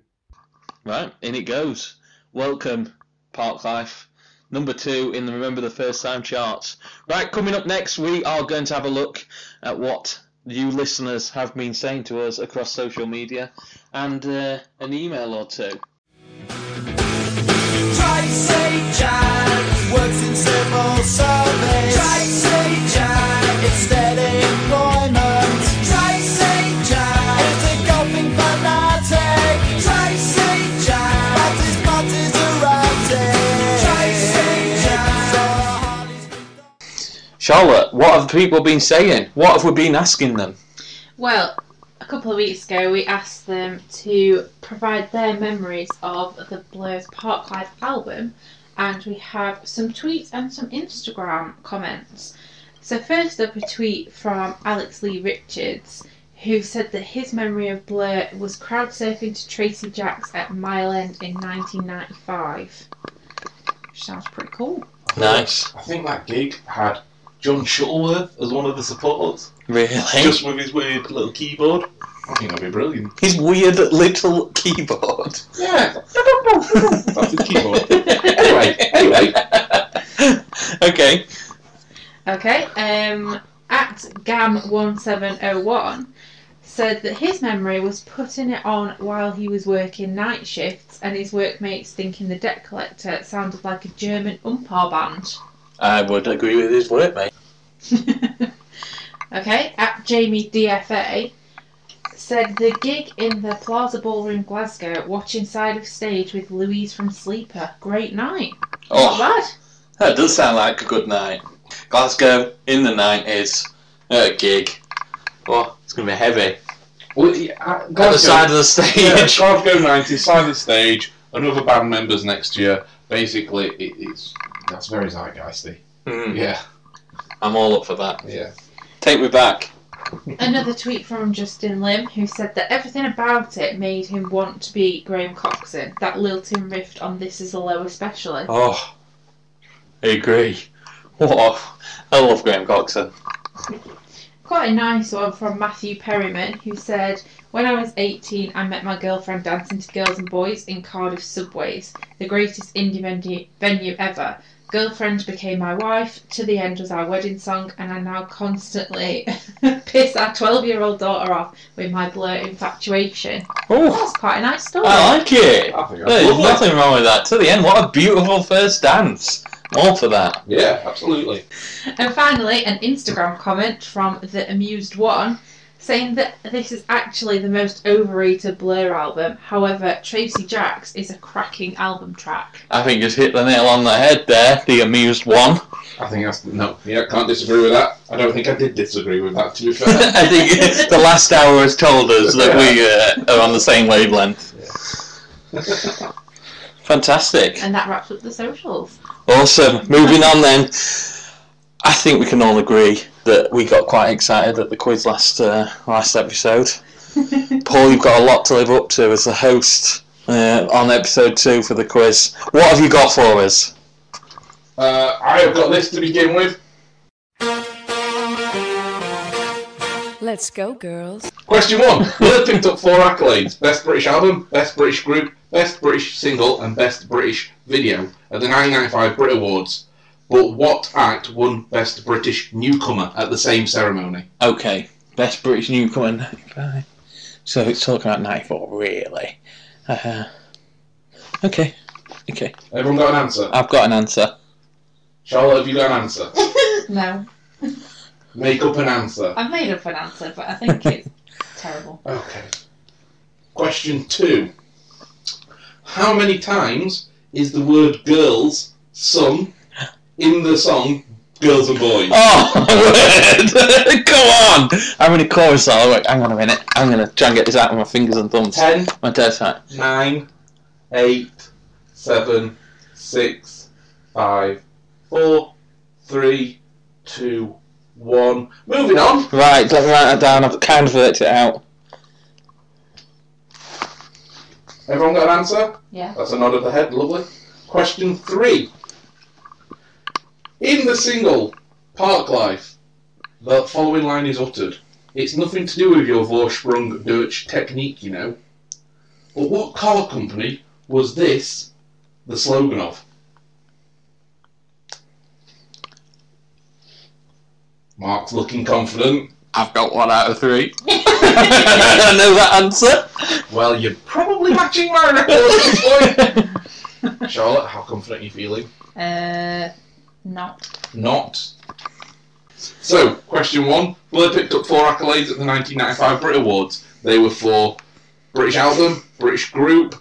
Right, in it goes. Welcome, Park Life. Number two in the Remember the First Time charts. Right, coming up next, we are going to have a look at what you listeners have been saying to us across social media and uh, an email or two. Charlotte, what have people been saying? What have we been asking them? Well, a couple of weeks ago, we asked them to provide their memories of the Blur's Park Life album, and we have some tweets and some Instagram comments. So, first up, a tweet from Alex Lee Richards, who said that his memory of Blur was crowd surfing to Tracy Jacks at Mile End in 1995. Which sounds pretty cool. Nice. I think that gig had John Shuttleworth as one of the supporters, Really? just with his weird little keyboard. I think that'd be brilliant. His weird little keyboard. Yeah, that's his keyboard. anyway, anyway, okay. Okay, um, at Gam1701 said that his memory was putting it on while he was working night shifts and his workmates thinking the debt collector sounded like a German oompah band. I would agree with his workmate. okay, at Jamie DFA said the gig in the Plaza Ballroom Glasgow, watching side of stage with Louise from Sleeper. Great night. Not Oh, bad. that does sound like a good night. Glasgow in the 90s, a gig. Oh, it's going to be heavy. well, yeah, uh, At the side of the stage. Yeah, stage. Glasgow 90, side of the stage, another band members next year. Basically, it, it's that's very zeitgeisty. Mm, Yeah, I'm all up for that. yeah. Take me back. Another tweet from Justin Lim, who said that everything about it made him want to be Graham Coxon. That lilting riff on This Is a Low, especially. Oh, I agree. What? I love Graham Coxon. Quite a nice one from Matthew Perryman, who said, When I was 18, I met my girlfriend dancing to Girls and Boys in Cardiff subways, the greatest indie venue ever. Girlfriend became my wife, To the End was our wedding song, and I now constantly piss our 12 year old daughter off with my blur infatuation. Oh, That's quite a nice story. I like it. I think There's lovely. nothing wrong with that. To the end, what a beautiful first dance. All for that. Yeah, absolutely. And finally, an Instagram comment from the amused one saying that this is actually the most overrated Blur album. However, Tracy Jacks is a cracking album track. I think just hit the nail on the head there, the amused one. I think that's no. Yeah, can't disagree with that. I don't think I did disagree with that. To be fair. I think the last hour has told us that we uh, are on the same wavelength. Fantastic. And that wraps up the socials. Awesome. Moving on then. I think we can all agree that we got quite excited at the quiz last uh, last episode. Paul, you've got a lot to live up to as the host uh, on episode two for the quiz. What have you got for us? Uh, I have got this to begin with. Let's go, girls. Question one. Blur picked up four accolades: Best British Album, Best British Group, Best British Single, and Best British Video at the 1995 Brit Awards. But what act won Best British Newcomer at the same ceremony? Okay, best British newcomer 95. So it's talking about 94, really. Uh, okay, okay. Everyone got an answer? I've got an answer. Charlotte, have you got an answer? No, Make up an answer. I've made up an answer, but I think it's terrible. Okay. Question two. How many times is the word girls sung in the song Girls and Boys? Oh, my word! Come on! How many choruses are there? Wait, hang on a minute. I'm going to try and get this out with my fingers and thumbs. Ten, My dead side. nine, eight, seven, six, five, four, three, two, one. Moving on. Right, let me write that down. I've kind of worked it out. Everyone got an answer? Yeah. That's a nod of the head, lovely. Question three. In the single Park Life, the following line is uttered. It's nothing to do with your Vorsprung Deutsch technique, you know. But what car company was this the slogan of? Mark's looking confident. I've got one out of three. I know that answer. Well, you're probably matching my record at this point. Charlotte, how confident are you feeling? Uh, not. Not. So, question one. Blur picked up four accolades at the 1995 Brit Awards. They were for British Album, British Group,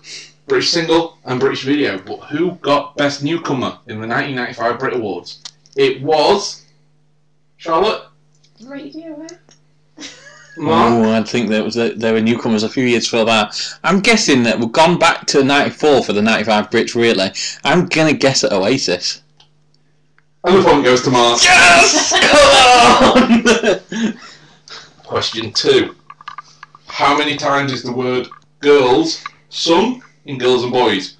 British Single, and British Video. But who got Best Newcomer in the 1995 Brit Awards? It was Charlotte, Radiohead. Mark, Oh, I think there was a, there were newcomers a few years before that. I'm guessing that we've gone back to '94 for the '95 Brits. Really, I'm gonna guess at Oasis. And the point goes to Mark. Yes, come on. Question two. How many times is the word girls sung in Girls and Boys?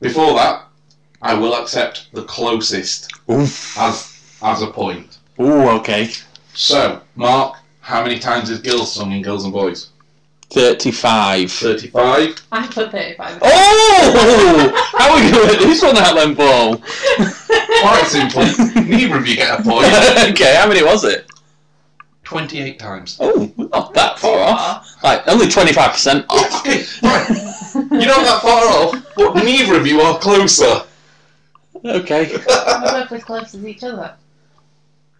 Before that, I will accept the closest Oof. as as a point. Ooh, okay. So, Mark, how many times is girls sung in Girls and Boys? Thirty-five. 35. I put 35. Oh! How are we going to work this one out then, Paul? Quite simply, neither of you get a point. okay, how many was it? 28 times. Oh, not that far off. Like, only 25% off. Okay, right. You're not that far off, but neither of you are closer. Okay. We're both as close as each other.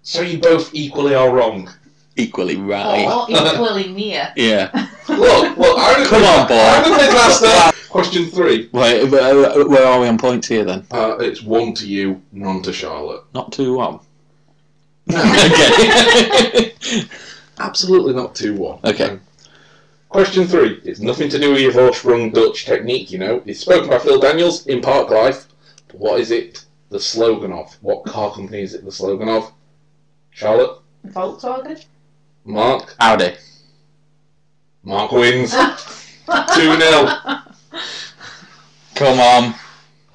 So you both equally are wrong. Equally right. Or equally near. Yeah. Look, look, I'm Come on, boy. I'm the quiz. Question three. Wait, where where are we on points here then? Uh, it's one to you, none to Charlotte. Not 2 1. Okay. absolutely not 2 1. Okay. Question three. It's nothing to do with your horse run Dutch technique, you know. It's spoken by Phil Daniels in Park Life. But what is it the slogan of? What car company is it the slogan of? Charlotte? Volkswagen? Mark? Audi. Mark wins. 2 0. Come on.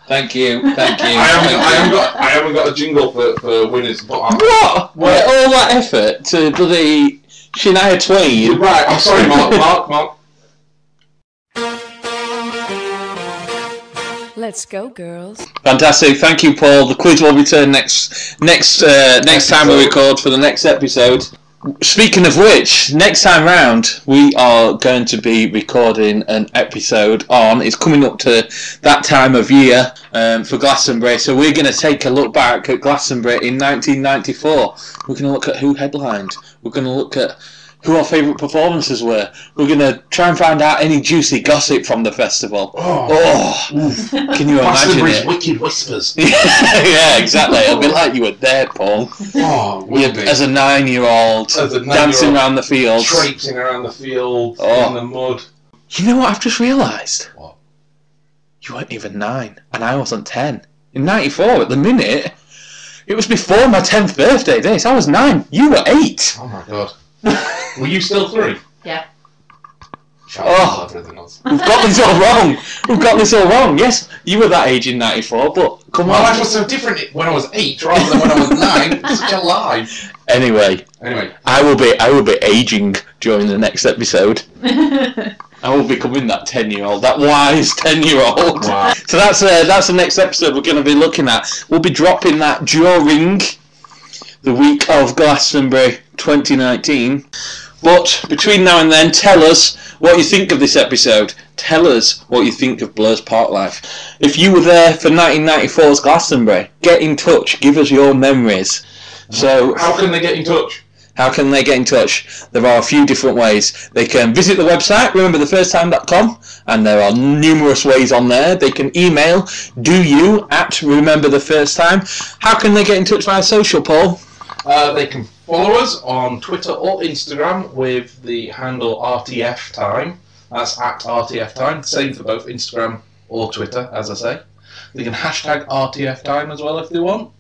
Thank you. Thank you. I haven't, I, haven't got, I haven't got a jingle for, for winners, but I'm. What? Wait, all that effort to bloody Shania Twain? Right, I'm sorry, Mark. Mark, Mark. Let's go, girls. Fantastic. Thank you, Paul. The quiz will return next next uh, next time we record for the next episode. Speaking of which, next time round we are going to be recording an episode on. It's coming up to that time of year um, for Glastonbury, so we're going to take a look back at Glastonbury in 1994. We're going to look at who headlined. We're going to look at who our favourite performances were. We're going to try and find out any juicy gossip from the festival. Oh, Oh, can you imagine it? wicked whispers. yeah, exactly. It'll be like you were there, Paul. Oh, will be. as a nine-year-old, dancing nine-year-old, around the fields. traipsing around the field Oh. in the mud. You know what I've just realised? What? You weren't even nine, and I wasn't ten. In '94, at the minute, it was before my tenth birthday. This I was nine. You were eight. Oh my god. Were you still three? Yeah. Shut Oh. up, everything else. We've got this all wrong. We've got this all wrong. Yes, you were that age in '94, but come on. My on. life was so different when I was eight rather than when I was nine. It's such a lie. Anyway, Anyway, I will be I will be aging during the next episode. I will be becoming that ten-year-old, that wise ten-year-old. Wow. So that's uh, that's the next episode we're going to be looking at. We'll be dropping that during the week of Glastonbury 2019. But between now and then, tell us what you think of this episode. Tell us what you think of Blur's Park Life. If you were there for 1994's Glastonbury, get in touch. Give us your memories. So how can they get in touch? how can they get in touch? There are a few different ways. They can visit the website, rememberthefirst.time.com, and there are numerous ways on there. They can email do you at remember the first time. How can they get in touch via social, Paul? Uh, they can follow us on Twitter or Instagram with the handle RTF Time. That's at RTF Time. Same for both Instagram or Twitter, as I say. They can hashtag RTF Time as well if they want.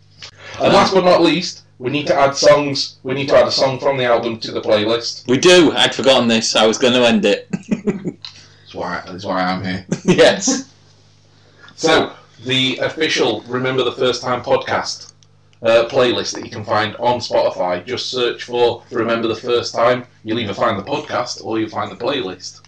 And last but not least, we need to add songs. We need to add a song from the album to the playlist. We do. I'd forgotten this. I was going to end it. That's why. That's why I'm here. yes. So the official Remember the First Time podcast uh, playlist that you can find on Spotify. Just search for Remember the First Time. You'll either find the podcast or you'll find the playlist.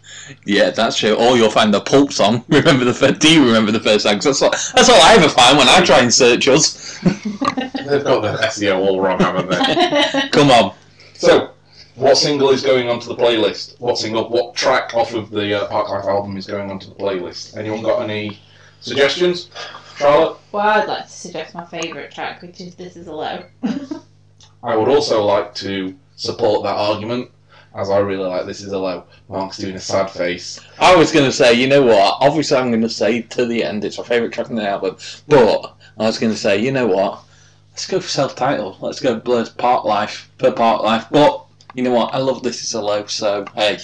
Yeah, that's true. Or you'll find the pulp song. Remember the first? Do you remember the first time? 'Cause that's all, that's all I ever find when I try and search us. They've got the SEO all wrong, haven't they? Come on. So, what single is going onto the playlist? What single? What track off of the uh, Parklife album is going onto the playlist? Anyone got any suggestions? Charlotte? well, I'd like to suggest my favourite track, which is This Is a Low. I would also like to support that argument, as I really like This Is a Low. Mark's doing a sad face. I was going to say, you know what? Obviously, I'm going to say to the end, it's my favourite track on the album. But I was going to say, you know what? Let's go for self-titled. Let's go Blur's Park Life per Park Life. But you know what? I love This Is a Low, so hey,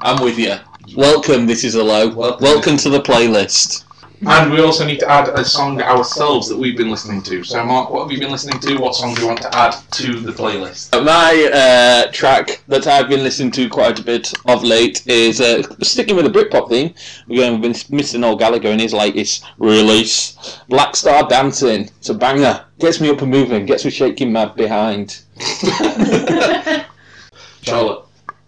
I'm with you. Welcome, This Is a Low. Welcome. Welcome to the playlist. And we also need to add a song ourselves that we've been listening to. So, Mark, what have you been listening to? What song do you want to add to the playlist? My uh, track that I've been listening to quite a bit of late is uh, sticking with the Britpop theme. we've been missing Mr. Noel Gallagher in his latest release, Black Star Dancing. It's a banger. Gets me up and moving. Gets me shaking my behind. Charlotte.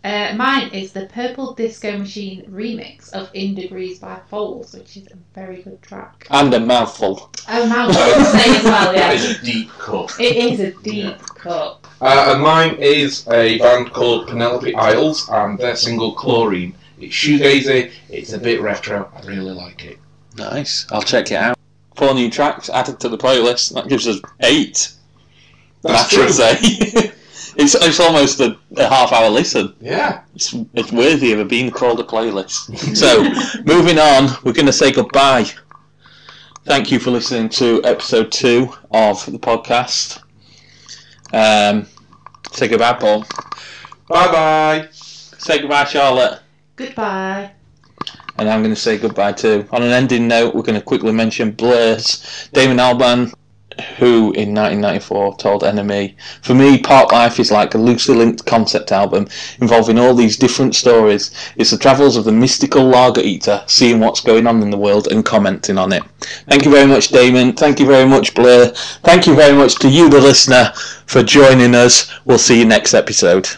Uh, mine is the Purple Disco Machine remix of In Degrees by Foals, which is a very good track. And a mouthful. Oh, mouthful, I can say as well, yeah. is a deep cut. It is a deep cut. Uh, and mine is a band called Penelope Isles and their single Chlorine. It's shoegazy, it's a bit retro, I really like it. Nice. I'll check it out. Four new tracks added to the playlist. That gives us eight. That's I true. should say. it's, it's almost a, a half hour listen. Yeah. It's, it's worthy of it being called a playlist. So, moving on, we're going to say goodbye. Thank you for listening to episode two of the podcast. Um, say goodbye, Paul. Bye bye. Say goodbye, Charlotte. Goodbye. And I'm going to say goodbye too. On an ending note, we're going to quickly mention Blur's Damon Albarn, who in 1994 told NME, For me, Park Life is like a loosely linked concept album involving all these different stories. It's the travels of the mystical lager eater, seeing what's going on in the world and commenting on it. Thank you very much, Damon. Thank you very much, Blur. Thank you very much to you, the listener, for joining us. We'll see you next episode.